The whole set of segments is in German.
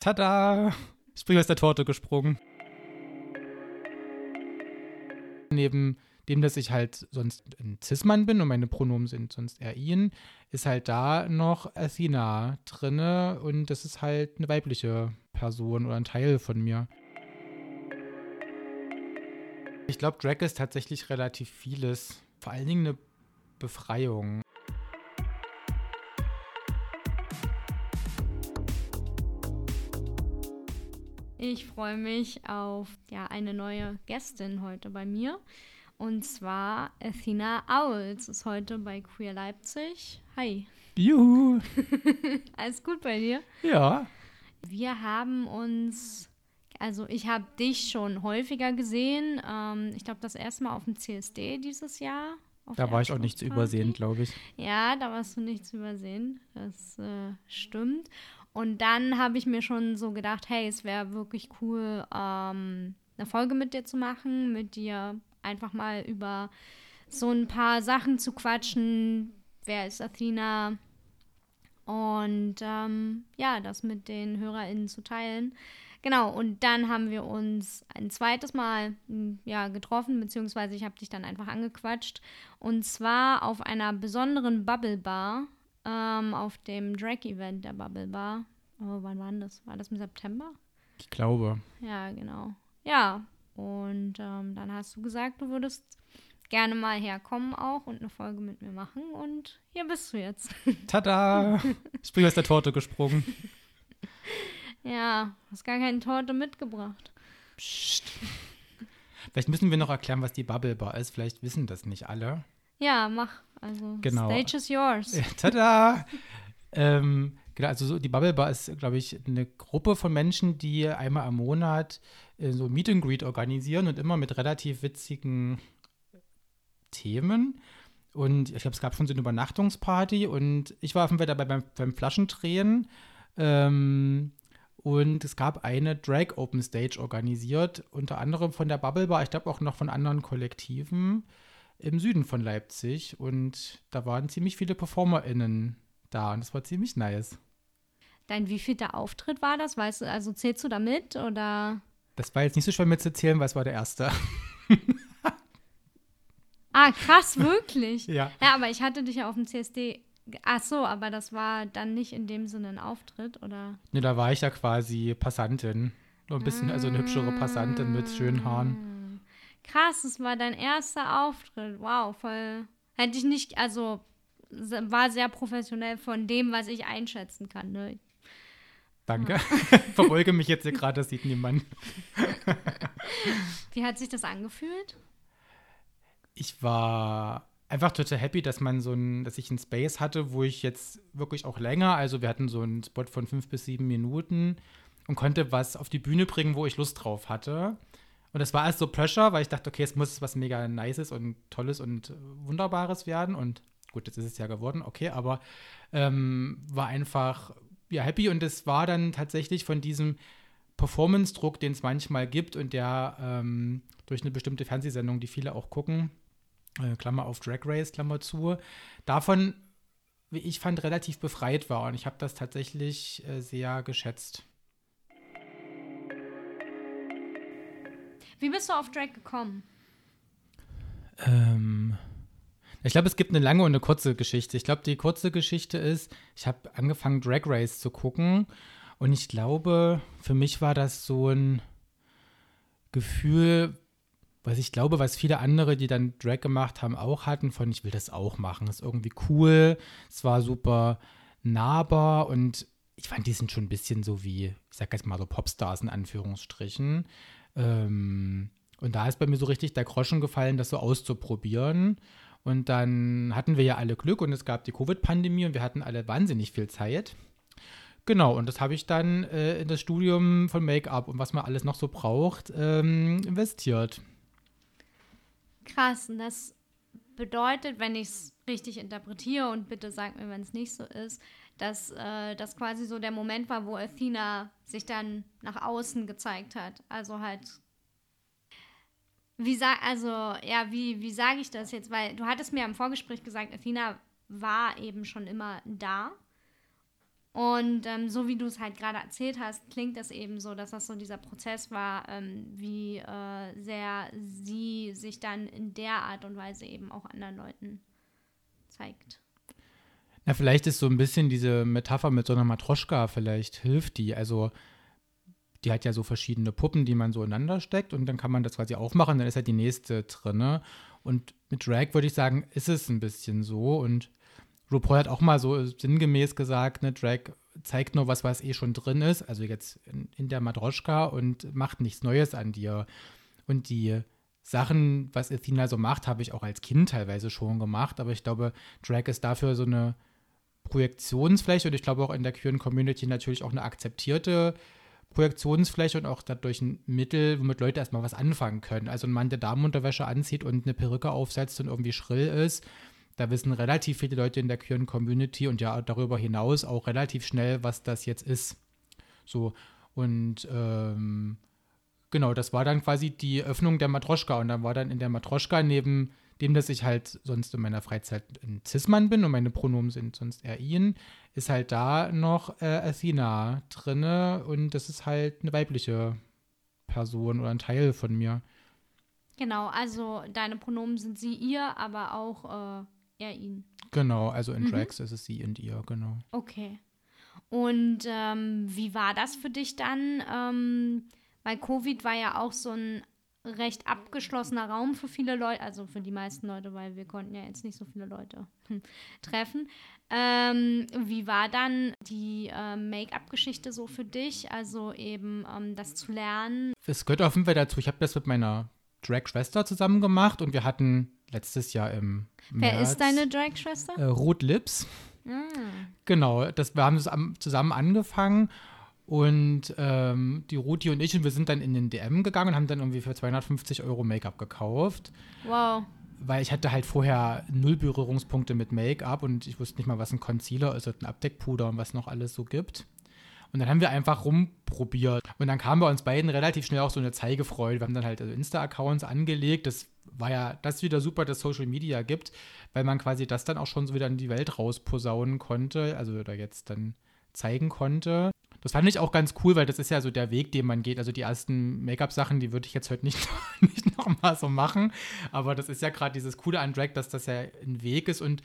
Tada! Ich bin aus der Torte gesprungen. Neben dem, dass ich halt sonst ein Cis-Mann bin und meine Pronomen sind sonst er, ihn, ist halt da noch Athena drinne und das ist halt eine weibliche Person oder ein Teil von mir. Ich glaube, Drag ist tatsächlich relativ vieles. Vor allen Dingen eine Befreiung. Ich freue mich auf ja, eine neue Gästin heute bei mir. Und zwar Athena Owls ist heute bei Queer Leipzig. Hi. Juhu. Alles gut bei dir? Ja. Wir haben uns, also ich habe dich schon häufiger gesehen. Ähm, ich glaube, das erste Mal auf dem CSD dieses Jahr. Da war ich auch nicht zu übersehen, glaube ich. Ja, da warst du nicht zu übersehen. Das äh, stimmt. Und dann habe ich mir schon so gedacht, hey, es wäre wirklich cool, ähm, eine Folge mit dir zu machen, mit dir einfach mal über so ein paar Sachen zu quatschen. Wer ist Athena? Und ähm, ja, das mit den HörerInnen zu teilen. Genau, und dann haben wir uns ein zweites Mal hm, ja, getroffen, beziehungsweise ich habe dich dann einfach angequatscht. Und zwar auf einer besonderen Bubble Bar ähm, auf dem Drag-Event der Bubble Bar. Oh, wann war das? War das im September? Ich glaube. Ja, genau. Ja, und ähm, dann hast du gesagt, du würdest gerne mal herkommen auch und eine Folge mit mir machen. Und hier bist du jetzt. Tada! Ich bin aus der Torte gesprungen. Ja, hast gar keine Torte mitgebracht. Psst. Vielleicht müssen wir noch erklären, was die Bubble Bar ist. Vielleicht wissen das nicht alle. Ja, mach. Also, genau. Stage is yours. Ja, tada! ähm, genau, also so, die Bubble Bar ist, glaube ich, eine Gruppe von Menschen, die einmal am Monat äh, so Meet and Greet organisieren und immer mit relativ witzigen Themen. Und ich glaube, es gab schon so eine Übernachtungsparty und ich war auf jeden Fall dabei beim, beim Flaschendrehen. Ähm, und es gab eine Drag Open Stage organisiert, unter anderem von der Bubble Bar, ich glaube auch noch von anderen Kollektiven im Süden von Leipzig. Und da waren ziemlich viele PerformerInnen da und das war ziemlich nice. Dein wievielter Auftritt war das? Weißt du, also zählst du da mit oder? Das war jetzt nicht so schwer mitzuzählen, weil es war der erste. ah, krass, wirklich? ja. Ja, aber ich hatte dich ja auf dem CSD. Ach so, aber das war dann nicht in dem Sinne ein Auftritt, oder? Ne, da war ich ja quasi Passantin. Nur ein bisschen, also eine hübschere Passantin mit schönen Haaren. Krass, das war dein erster Auftritt. Wow, voll. Hätte ich nicht, also war sehr professionell von dem, was ich einschätzen kann. Ne? Danke. Verbeuge mich jetzt hier gerade, das sieht niemand. Wie hat sich das angefühlt? Ich war einfach total happy, dass man so ein, dass ich einen Space hatte, wo ich jetzt wirklich auch länger, also wir hatten so einen Spot von fünf bis sieben Minuten und konnte was auf die Bühne bringen, wo ich Lust drauf hatte. Und das war alles so Pressure, weil ich dachte, okay, es muss was mega Nices und Tolles und Wunderbares werden. Und gut, jetzt ist es ja geworden, okay, aber ähm, war einfach ja happy und es war dann tatsächlich von diesem Performance-Druck, den es manchmal gibt und der ähm, durch eine bestimmte Fernsehsendung, die viele auch gucken, äh, Klammer auf Drag Race, Klammer zu, davon, wie ich fand, relativ befreit war und ich habe das tatsächlich äh, sehr geschätzt. Wie bist du auf Drag gekommen? Ähm, ich glaube, es gibt eine lange und eine kurze Geschichte. Ich glaube, die kurze Geschichte ist, ich habe angefangen, Drag Race zu gucken. Und ich glaube, für mich war das so ein Gefühl, was ich glaube, was viele andere, die dann Drag gemacht haben, auch hatten, von ich will das auch machen. Das ist irgendwie cool. Es war super nahbar und ich fand, die sind schon ein bisschen so wie, ich sag jetzt mal so Popstars in Anführungsstrichen. Ähm, und da ist bei mir so richtig der Groschen gefallen, das so auszuprobieren. Und dann hatten wir ja alle Glück und es gab die Covid-Pandemie und wir hatten alle wahnsinnig viel Zeit. Genau, und das habe ich dann äh, in das Studium von Make-up und was man alles noch so braucht, ähm, investiert. Krass, und das bedeutet, wenn ich es richtig interpretiere und bitte sag mir, wenn es nicht so ist, dass äh, das quasi so der Moment war, wo Athena sich dann nach außen gezeigt hat. Also halt wie sag, also, ja, wie, wie sage ich das jetzt? Weil du hattest mir im Vorgespräch gesagt, Athena war eben schon immer da. Und ähm, so wie du es halt gerade erzählt hast, klingt das eben so, dass das so dieser Prozess war, ähm, wie äh, sehr sie sich dann in der Art und Weise eben auch anderen Leuten zeigt. Na, vielleicht ist so ein bisschen diese Metapher mit so einer Matroschka, vielleicht hilft die. Also, die hat ja so verschiedene Puppen, die man so ineinander steckt und dann kann man das quasi aufmachen, dann ist halt die nächste drinne. Und mit Drag würde ich sagen, ist es ein bisschen so und RuPaul hat auch mal so sinngemäß gesagt, ne, Drag zeigt nur was, was eh schon drin ist, also jetzt in, in der Matroschka und macht nichts Neues an dir. Und die Sachen, was Athena so macht, habe ich auch als Kind teilweise schon gemacht, aber ich glaube, Drag ist dafür so eine Projektionsfläche und ich glaube auch in der queeren Community natürlich auch eine akzeptierte Projektionsfläche und auch dadurch ein Mittel, womit Leute erstmal was anfangen können. Also ein Mann, der Damenunterwäsche anzieht und eine Perücke aufsetzt und irgendwie schrill ist, da wissen relativ viele Leute in der queeren Community und ja darüber hinaus auch relativ schnell, was das jetzt ist. So, und ähm, genau, das war dann quasi die Öffnung der Matroschka und dann war dann in der Matroschka neben dem, dass ich halt sonst in meiner Freizeit ein Cis-Mann bin und meine Pronomen sind sonst er ihn, ist halt da noch äh, Athena drinne und das ist halt eine weibliche Person oder ein Teil von mir. Genau, also deine Pronomen sind sie, ihr, aber auch äh, er ihn. Genau, also in mhm. Drags ist es sie und ihr, genau. Okay. Und ähm, wie war das für dich dann? Ähm, weil Covid war ja auch so ein recht abgeschlossener Raum für viele Leute, also für die meisten Leute, weil wir konnten ja jetzt nicht so viele Leute hm, treffen. Ähm, wie war dann die äh, Make-up-Geschichte so für dich? Also eben ähm, das zu lernen? Es gehört auf jeden Fall dazu. Ich habe das mit meiner Drag-Schwester zusammen gemacht und wir hatten letztes Jahr im Wer März, ist deine Drag-Schwester? Äh, Ruth Lips. Mm. Genau, das, wir haben das zusammen angefangen und ähm, die Ruti und ich, und wir sind dann in den DM gegangen und haben dann irgendwie für 250 Euro Make-up gekauft. Wow. Weil ich hatte halt vorher null Berührungspunkte mit Make-up und ich wusste nicht mal, was ein Concealer ist und ein Abdeckpuder und was noch alles so gibt. Und dann haben wir einfach rumprobiert. Und dann kam bei uns beiden relativ schnell auch so eine Zeigefreude. Wir haben dann halt also Insta-Accounts angelegt. Das war ja das wieder super, dass Social Media gibt, weil man quasi das dann auch schon so wieder in die Welt rausposaunen konnte, also oder jetzt dann zeigen konnte. Das fand ich auch ganz cool, weil das ist ja so der Weg, den man geht. Also die ersten Make-up-Sachen, die würde ich jetzt heute nicht, nicht nochmal so machen. Aber das ist ja gerade dieses Coole an Drag, dass das ja ein Weg ist und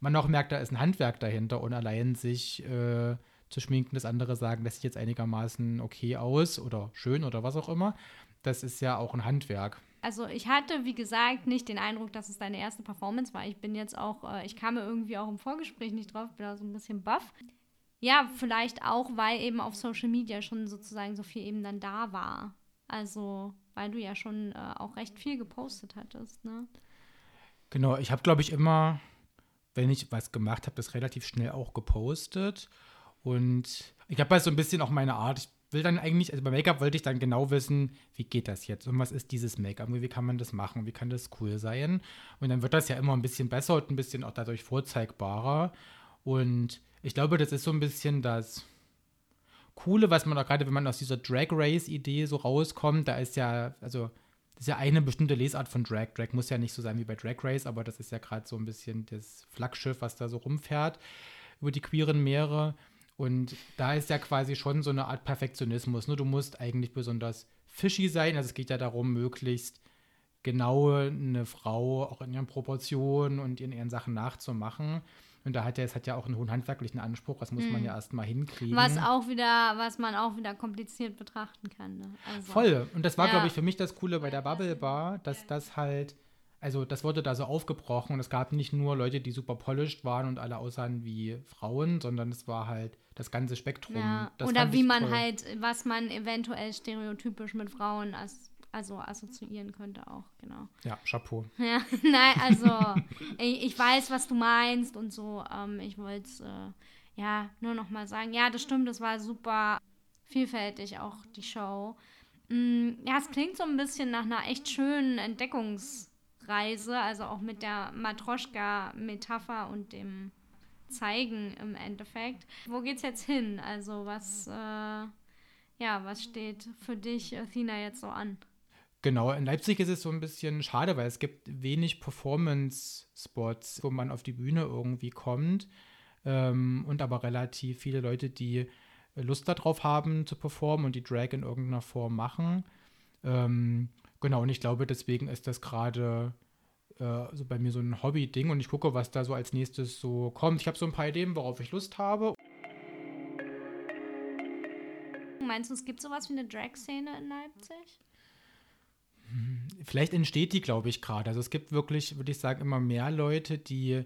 man auch merkt, da ist ein Handwerk dahinter und allein sich äh, zu schminken, das andere sagen, das sieht jetzt einigermaßen okay aus oder schön oder was auch immer. Das ist ja auch ein Handwerk. Also ich hatte, wie gesagt, nicht den Eindruck, dass es deine erste Performance war. Ich bin jetzt auch, äh, ich kam irgendwie auch im Vorgespräch nicht drauf, bin da so ein bisschen baff. Ja, vielleicht auch, weil eben auf Social Media schon sozusagen so viel eben dann da war. Also, weil du ja schon äh, auch recht viel gepostet hattest, ne? Genau, ich habe, glaube ich, immer, wenn ich was gemacht habe, das relativ schnell auch gepostet. Und ich habe halt so ein bisschen auch meine Art. Ich will dann eigentlich, also bei Make-up wollte ich dann genau wissen, wie geht das jetzt und was ist dieses Make-up, wie kann man das machen, wie kann das cool sein. Und dann wird das ja immer ein bisschen besser und ein bisschen auch dadurch vorzeigbarer. Und ich glaube, das ist so ein bisschen das Coole, was man auch gerade, wenn man aus dieser Drag Race-Idee so rauskommt, da ist ja, also das ist ja eine bestimmte Lesart von Drag. Drag muss ja nicht so sein wie bei Drag Race, aber das ist ja gerade so ein bisschen das Flaggschiff, was da so rumfährt über die queeren Meere. Und da ist ja quasi schon so eine Art Perfektionismus. Ne? Du musst eigentlich besonders fishy sein. Also es geht ja darum, möglichst genau eine Frau auch in ihren Proportionen und in ihren Sachen nachzumachen. Und da hat er, es hat ja auch einen hohen handwerklichen Anspruch, das muss hm. man ja erstmal hinkriegen. Was auch wieder, was man auch wieder kompliziert betrachten kann. Ne? Also, Voll. Und das war, ja. glaube ich, für mich das Coole bei der Bubble Bar, dass das halt also das wurde da so aufgebrochen und es gab nicht nur Leute, die super polished waren und alle aussahen wie Frauen, sondern es war halt das ganze Spektrum. Ja, oder wie man toll. halt, was man eventuell stereotypisch mit Frauen as also assoziieren könnte auch, genau. Ja, Chapeau. Ja, nein, also ich, ich, weiß, was du meinst und so. Ähm, ich wollte es äh, ja nur noch mal sagen. Ja, das stimmt, das war super vielfältig auch die Show. Mm, ja, es klingt so ein bisschen nach einer echt schönen Entdeckungs- Reise, also auch mit der Matroschka-Metapher und dem Zeigen im Endeffekt. Wo geht's jetzt hin? Also was, äh, ja, was steht für dich, Athena, jetzt so an? Genau, in Leipzig ist es so ein bisschen schade, weil es gibt wenig Performance-Spots, wo man auf die Bühne irgendwie kommt. ähm, und aber relativ viele Leute, die Lust darauf haben zu performen und die Drag in irgendeiner Form machen. Ähm, genau, und ich glaube, deswegen ist das gerade äh, so bei mir so ein Hobby-Ding und ich gucke, was da so als nächstes so kommt. Ich habe so ein paar Ideen, worauf ich Lust habe. Meinst du, es gibt sowas wie eine Drag-Szene in Leipzig? Vielleicht entsteht die, glaube ich, gerade. Also es gibt wirklich, würde ich sagen, immer mehr Leute, die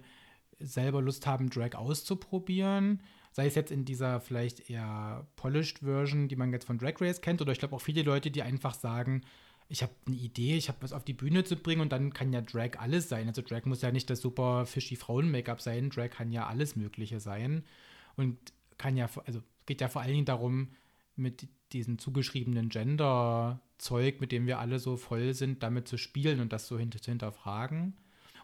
selber Lust haben, Drag auszuprobieren. Sei es jetzt in dieser vielleicht eher polished Version, die man jetzt von Drag Race kennt, oder ich glaube auch viele Leute, die einfach sagen, ich habe eine Idee, ich habe was auf die Bühne zu bringen und dann kann ja Drag alles sein. Also Drag muss ja nicht das super fishy Frauen-Make-up sein, Drag kann ja alles Mögliche sein und kann ja, also geht ja vor allen Dingen darum, mit diesem zugeschriebenen Gender-Zeug, mit dem wir alle so voll sind, damit zu spielen und das so hinter hinterfragen.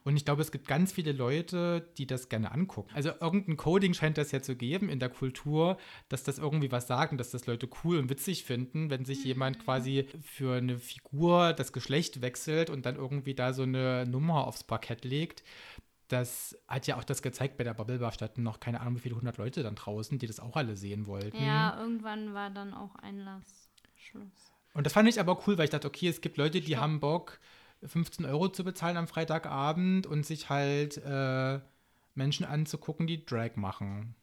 Und ich glaube, es gibt ganz viele Leute, die das gerne angucken. Also irgendein Coding scheint das ja zu geben in der Kultur, dass das irgendwie was sagt und dass das Leute cool und witzig finden, wenn sich jemand mhm. quasi für eine Figur das Geschlecht wechselt und dann irgendwie da so eine Nummer aufs Parkett legt. Das hat ja auch das gezeigt bei der Bubble Bar standen noch keine Ahnung, wie viele hundert Leute dann draußen, die das auch alle sehen wollten. Ja, irgendwann war dann auch Einlass. Schluss. Und das fand ich aber cool, weil ich dachte, okay, es gibt Leute, die Stopp. haben Bock, 15 Euro zu bezahlen am Freitagabend und sich halt äh, Menschen anzugucken, die Drag machen.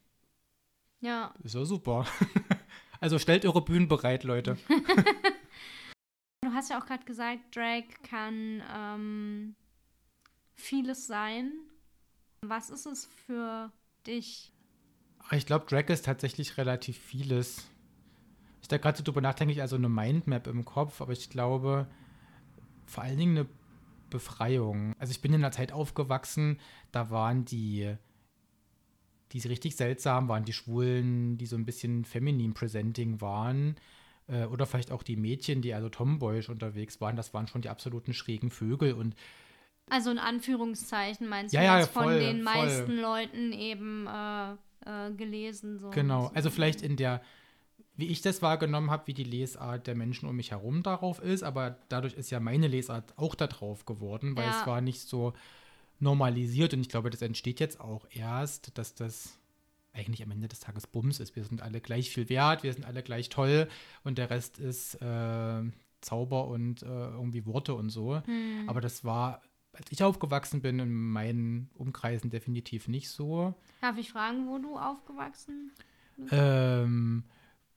Ja. Ist ja super. also stellt eure Bühnen bereit, Leute. du hast ja auch gerade gesagt, Drag kann ähm, vieles sein. Was ist es für dich? Ich glaube, Drag ist tatsächlich relativ vieles. Ich da gerade so drüber nachdenke, also eine Mindmap im Kopf, aber ich glaube, vor allen Dingen eine Befreiung. Also ich bin in einer Zeit aufgewachsen, da waren die, die richtig seltsam waren, die Schwulen, die so ein bisschen feminin presenting waren. Äh, oder vielleicht auch die Mädchen, die also tomboyisch unterwegs waren, das waren schon die absoluten schrägen Vögel und also in Anführungszeichen meinst ja, du ja, jetzt voll, von den voll. meisten Leuten eben äh, äh, gelesen. So genau, also vielleicht in der wie ich das wahrgenommen habe, wie die Lesart der Menschen um mich herum darauf ist, aber dadurch ist ja meine Lesart auch da drauf geworden, weil ja. es war nicht so normalisiert und ich glaube, das entsteht jetzt auch erst, dass das eigentlich am Ende des Tages Bums ist. Wir sind alle gleich viel wert, wir sind alle gleich toll und der Rest ist äh, Zauber und äh, irgendwie Worte und so. Hm. Aber das war, als ich aufgewachsen bin, in meinen Umkreisen definitiv nicht so. Darf ich fragen, wo du aufgewachsen bist? Ähm,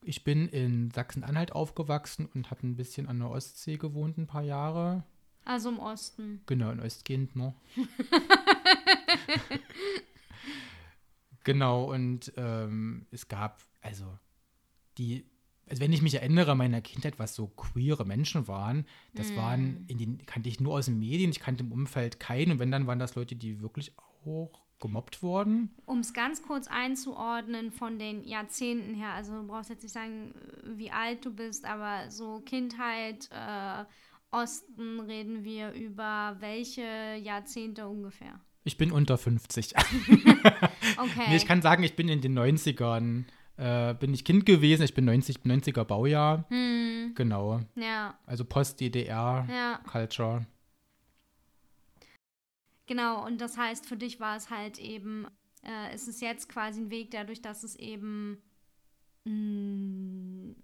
ich bin in Sachsen-Anhalt aufgewachsen und habe ein bisschen an der Ostsee gewohnt, ein paar Jahre. Also im Osten. Genau, in Ostkind, ne? genau, und ähm, es gab, also die, also wenn ich mich erinnere, meiner Kindheit, was so queere Menschen waren, das mm. waren, in den kannte ich nur aus den Medien, ich kannte im Umfeld keinen und wenn, dann waren das Leute, die wirklich auch gemobbt worden? Um es ganz kurz einzuordnen von den Jahrzehnten her, also du brauchst jetzt nicht sagen, wie alt du bist, aber so Kindheit, äh, Osten reden wir über welche Jahrzehnte ungefähr? Ich bin unter 50. okay. Nee, ich kann sagen, ich bin in den 90ern. Äh, bin ich Kind gewesen, ich bin 90, 90er Baujahr. Hm. Genau. Ja. Also Post-DDR, ja. Culture. Genau, und das heißt, für dich war es halt eben, äh, es ist jetzt quasi ein Weg dadurch, dass es eben, mh, mm,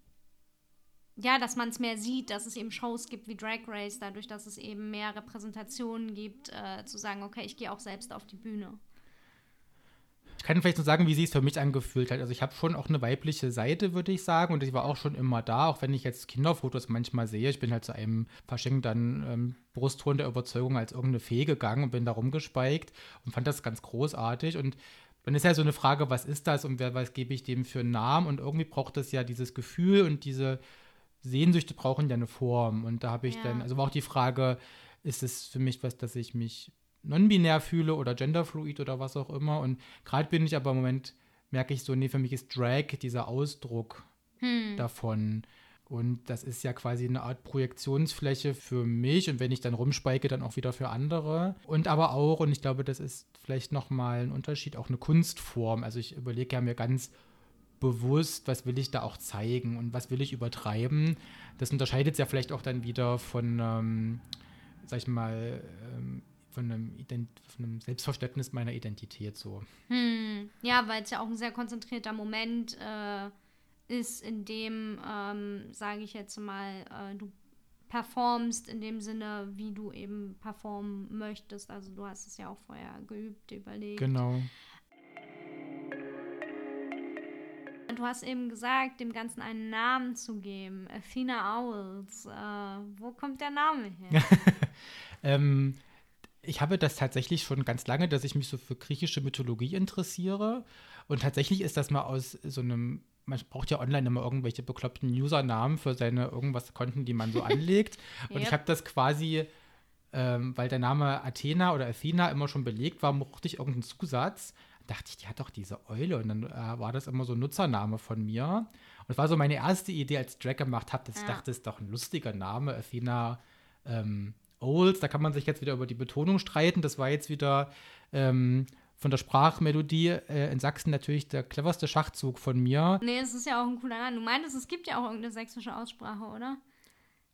ja, dass man es mehr sieht, dass es eben Shows gibt wie Drag Race, dadurch, dass es eben mehr Repräsentationen gibt, äh, zu sagen, okay, ich gehe auch selbst auf die Bühne. Ich kann vielleicht nur sagen, wie sie es für mich angefühlt hat. Also ich habe schon auch eine weibliche Seite, würde ich sagen, und ich war auch schon immer da, auch wenn ich jetzt Kinderfotos manchmal sehe. Ich bin halt zu einem Fasching dann ähm, Brustton der Überzeugung als irgendeine Fee gegangen und bin da rumgespeikt und fand das ganz großartig. Und dann ist ja so eine Frage, was ist das und wer, was gebe ich dem für einen Namen? Und irgendwie braucht das ja dieses Gefühl und diese Sehnsüchte brauchen ja eine Form. Und da habe ich ja. dann, also war auch die Frage, ist es für mich was, dass ich mich non-binär fühle oder genderfluid oder was auch immer. Und gerade bin ich aber im Moment, merke ich so, nee, für mich ist Drag dieser Ausdruck hm. davon. Und das ist ja quasi eine Art Projektionsfläche für mich und wenn ich dann rumspeike, dann auch wieder für andere. Und aber auch, und ich glaube, das ist vielleicht nochmal ein Unterschied, auch eine Kunstform. Also ich überlege ja mir ganz bewusst, was will ich da auch zeigen und was will ich übertreiben. Das unterscheidet es ja vielleicht auch dann wieder von, ähm, sag ich mal, ähm, von einem, von einem Selbstverständnis meiner Identität so. Hm. Ja, weil es ja auch ein sehr konzentrierter Moment äh, ist, in dem, ähm, sage ich jetzt mal, äh, du performst in dem Sinne, wie du eben performen möchtest. Also du hast es ja auch vorher geübt, überlegt. Genau. Du hast eben gesagt, dem Ganzen einen Namen zu geben. Athena Owls. Äh, wo kommt der Name her? ähm, ich habe das tatsächlich schon ganz lange, dass ich mich so für griechische Mythologie interessiere. Und tatsächlich ist das mal aus so einem man braucht ja online immer irgendwelche bekloppten Usernamen für seine irgendwas Konten, die man so anlegt. Und yep. ich habe das quasi, ähm, weil der Name Athena oder Athena immer schon belegt war, mochte ich irgendeinen Zusatz. dachte ich, die hat doch diese Eule. Und dann äh, war das immer so ein Nutzername von mir. Und das war so meine erste Idee, als ich Drag gemacht habe, dass ja. ich dachte, das ist doch ein lustiger Name, Athena ähm, Olds. Da kann man sich jetzt wieder über die Betonung streiten. Das war jetzt wieder ähm, von der Sprachmelodie äh, in Sachsen natürlich der cleverste Schachzug von mir. Nee, es ist ja auch ein cooler Name. Du meintest, es gibt ja auch irgendeine sächsische Aussprache, oder?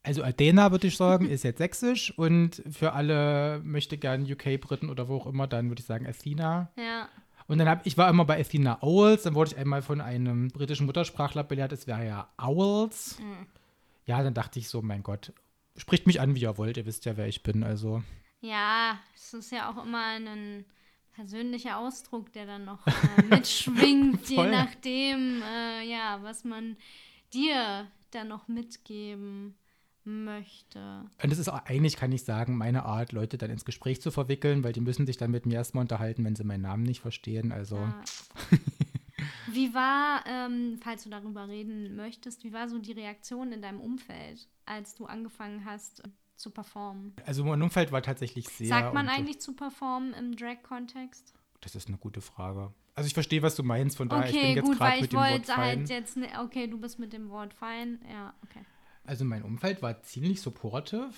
Also Athena, würde ich sagen, ist jetzt sächsisch und für alle möchte gern UK-Briten oder wo auch immer, dann würde ich sagen Athena. Ja. Und dann habe ich war immer bei Athena Owls, dann wurde ich einmal von einem britischen Muttersprachler belehrt, es wäre ja Owls. Mhm. Ja, dann dachte ich so, mein Gott, spricht mich an, wie ihr wollt, ihr wisst ja, wer ich bin, also. Ja, es ist ja auch immer ein persönlicher Ausdruck, der dann noch äh, mitschwingt, je nachdem, äh, ja, was man dir dann noch mitgeben möchte. Und es ist auch, eigentlich, kann ich sagen, meine Art, Leute dann ins Gespräch zu verwickeln, weil die müssen sich dann mit mir erstmal unterhalten, wenn sie meinen Namen nicht verstehen. Also. Ja. wie war, ähm, falls du darüber reden möchtest, wie war so die Reaktion in deinem Umfeld, als du angefangen hast, zu performen? Also mein Umfeld war tatsächlich sehr. Sagt man eigentlich zu performen im Drag-Kontext? Das ist eine gute Frage. Also ich verstehe, was du meinst, von daher okay, ich bin jetzt gerade mit dem Wort fein. Halt jetzt, ne, okay, du bist mit dem Wort fein, ja, okay. Also mein Umfeld war ziemlich supportive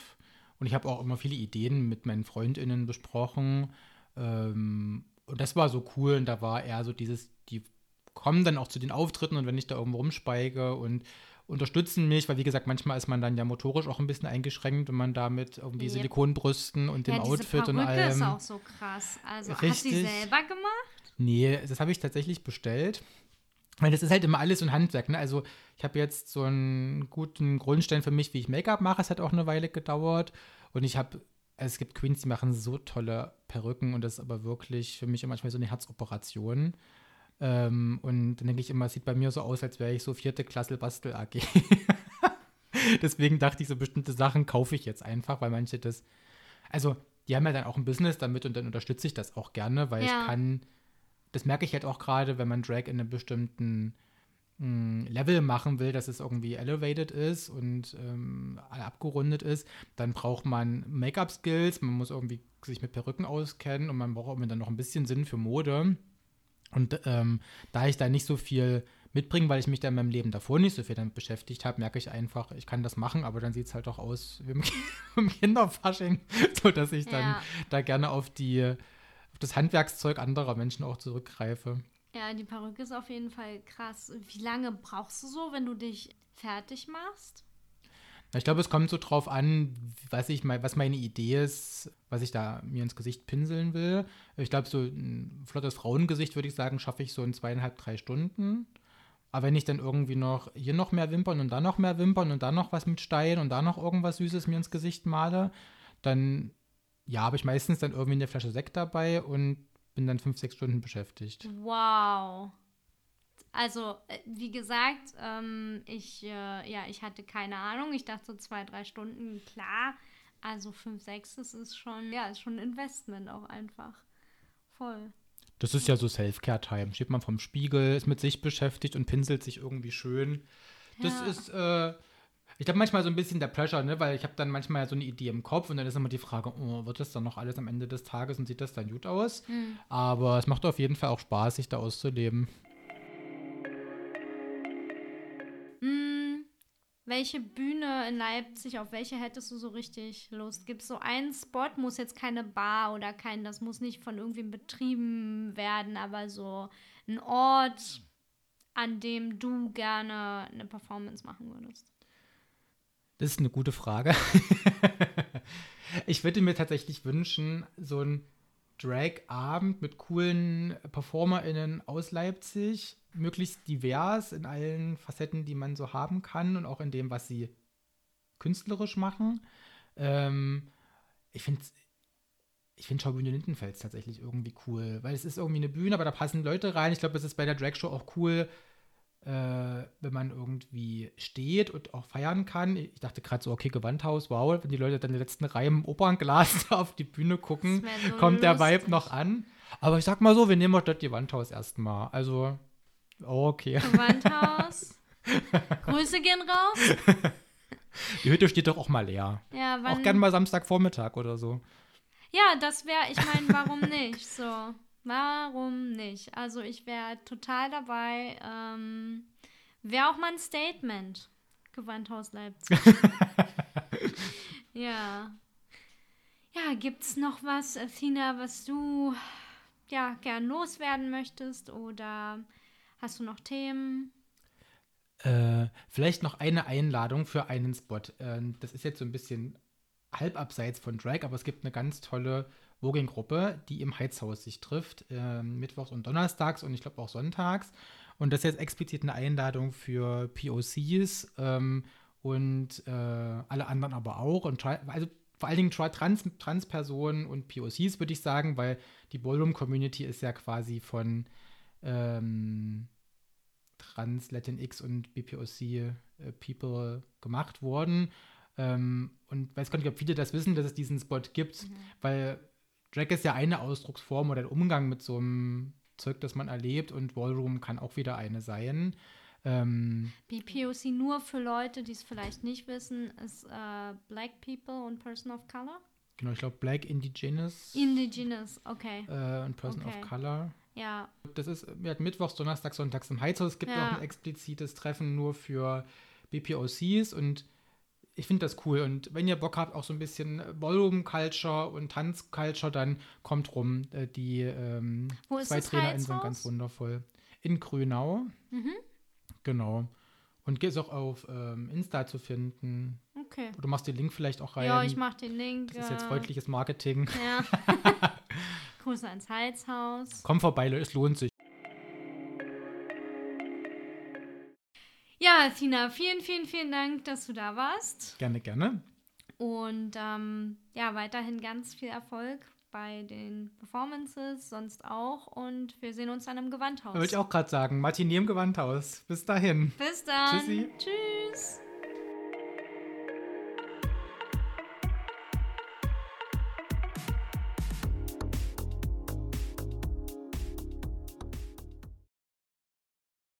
und ich habe auch immer viele Ideen mit meinen FreundInnen besprochen. Ähm, und das war so cool und da war eher so dieses, die kommen dann auch zu den Auftritten und wenn ich da irgendwo rumspeige und unterstützen mich, weil wie gesagt, manchmal ist man dann ja motorisch auch ein bisschen eingeschränkt, wenn man da mit irgendwie yep. Silikonbrüsten und dem ja, Outfit und allem. Das ist auch so krass. Also Richtig. hast du die selber gemacht? Nee, das habe ich tatsächlich bestellt. Weil das ist halt immer alles so ein Handwerk. Ne? Also ich habe jetzt so einen guten Grundstein für mich, wie ich Make-up mache. Es hat auch eine Weile gedauert. Und ich habe, also es gibt Queens, die machen so tolle Perücken und das ist aber wirklich für mich manchmal so eine Herzoperation. Ähm, und dann denke ich immer, es sieht bei mir so aus, als wäre ich so vierte Klasse Bastel AG. Deswegen dachte ich, so bestimmte Sachen kaufe ich jetzt einfach, weil manche das. Also, die haben ja dann auch ein Business damit und dann unterstütze ich das auch gerne, weil ja. ich kann. Das merke ich halt auch gerade, wenn man Drag in einem bestimmten mh, hm, Level machen will, dass es irgendwie elevated ist und ähm, abgerundet ist, dann braucht man Make-up-Skills, man muss irgendwie sich mit Perücken auskennen und man braucht irgendwie dann noch ein bisschen Sinn für Mode. Und ähm, da ich da nicht so viel mitbringe, weil ich mich da in meinem Leben davor nicht so viel damit beschäftigt habe, merke ich einfach, ich kann das machen, aber dann sieht es halt auch aus wie im Kinderfasching, sodass ich dann ja. da gerne auf, die, auf das Handwerkszeug anderer Menschen auch zurückgreife. Ja, die Perücke ist auf jeden Fall krass. Wie lange brauchst du so, wenn du dich fertig machst? Ich glaube, es kommt so drauf an, was ich was meine Idee ist, was ich da mir ins Gesicht pinseln will. Ich glaube, so ein flottes Frauengesicht, würde ich sagen, schaffe ich so in zweieinhalb, drei Stunden. Aber wenn ich dann irgendwie noch hier noch mehr Wimpern und da noch mehr Wimpern und da noch was mit Stein und da noch irgendwas Süßes mir ins Gesicht male, dann ja, habe ich meistens dann irgendwie eine Flasche Sekt dabei und bin dann fünf, sechs Stunden beschäftigt. Wow. Also, äh, wie gesagt, ähm, ich, äh, ja, ich hatte keine Ahnung. Ich dachte so zwei, drei Stunden, klar. Also fünf, sechs, das ist schon, ja, ist schon ein Investment auch einfach. Voll. Das ist ja so Self-Care-Time. Steht man vom Spiegel, ist mit sich beschäftigt und pinselt sich irgendwie schön. Das ja. ist, äh, ich glaube manchmal so ein bisschen der Pressure, ne? weil ich habe dann manchmal so eine Idee im Kopf und dann ist immer die Frage, oh, wird das dann noch alles am Ende des Tages und sieht das dann gut aus? Mhm. Aber es macht auf jeden Fall auch Spaß, sich da auszuleben. Welche Bühne in Leipzig, auf welche hättest du so richtig Lust? Gibt es so einen Spot, muss jetzt keine Bar oder kein, das muss nicht von irgendwem betrieben werden, aber so ein Ort, an dem du gerne eine Performance machen würdest? Das ist eine gute Frage. Ich würde mir tatsächlich wünschen, so ein Drag-Abend mit coolen PerformerInnen aus Leipzig, möglichst divers in allen Facetten, die man so haben kann und auch in dem, was sie künstlerisch machen. Ähm, ich finde ich finde Schaubühne Lindenfels tatsächlich irgendwie cool, weil es ist irgendwie eine Bühne, aber da passen Leute rein. Ich glaube, es ist bei der Dragshow auch cool, wenn man irgendwie steht und auch feiern kann. Ich dachte gerade so, okay, Gewandhaus, wow, wenn die Leute dann in der letzten Reihe im Opernglas auf die Bühne gucken, so kommt der Vibe noch an. Aber ich sag mal so, wir nehmen auch dort die Wandhaus erstmal. Also, oh, okay. Gewandhaus. Grüße gehen raus. Die Hütte steht doch auch mal leer. Ja, wann, auch gern mal Samstagvormittag oder so. Ja, das wäre, ich meine, warum nicht? So, warum nicht? Also ich wäre total dabei. Ähm, wäre auch mal ein Statement. Gewandhaus Leipzig. ja. Ja, gibt's noch was, Athena, was du ja gern loswerden möchtest? Oder hast du noch Themen? Äh, vielleicht noch eine Einladung für einen Spot. Äh, das ist jetzt so ein bisschen halb abseits von Drag, aber es gibt eine ganz tolle Voging-Gruppe, die im Heizhaus sich trifft, äh, mittwochs und donnerstags und ich glaube auch sonntags. Und das ist jetzt explizit eine Einladung für POCs ähm, und äh, alle anderen aber auch. Und also vor allen Dingen Trans, Trans-Personen und POCs, würde ich sagen, weil die Ballroom-Community ist ja quasi von ähm, Trans, Latinx und BPOC-People äh, gemacht worden. Ähm, und weiß gar nicht, ob viele das wissen, dass es diesen Spot gibt, mhm. weil Drag ist ja eine Ausdrucksform oder ein Umgang mit so einem Zeug, das man erlebt und Ballroom kann auch wieder eine sein. Ähm, BPOC nur für Leute, die es vielleicht nicht wissen, ist äh, Black People und Person of Color. Genau, ich glaube Black Indigenous. Indigenous, okay. Äh, und Person okay. of Color. Ja. Das ist, wir hatten Mittwochs, Donnerstags, Sonntags im Heizhaus. Es gibt ja. auch ein explizites Treffen nur für BPOCs und ich finde das cool. Und wenn ihr Bock habt, auch so ein bisschen Volume-Culture und Tanz-Culture, dann kommt rum. Äh, die ähm, zwei TrainerInnen sind ganz wundervoll. In Grünau. Mhm. Genau. Und ist auch auf ähm, Insta zu finden. Okay. Du machst den Link vielleicht auch rein. Ja, ich mach den Link. Das ist jetzt freundliches Marketing. Ja. Grüße ans Heizhaus. Komm vorbei, es lohnt sich. Ja, Tina, vielen, vielen, vielen Dank, dass du da warst. Gerne, gerne. Und ähm, ja, weiterhin ganz viel Erfolg bei den Performances, sonst auch. Und wir sehen uns dann im Gewandhaus. Würde ich auch gerade sagen. Martin im Gewandhaus. Bis dahin. Bis dann. Tschüssi. Tschüss.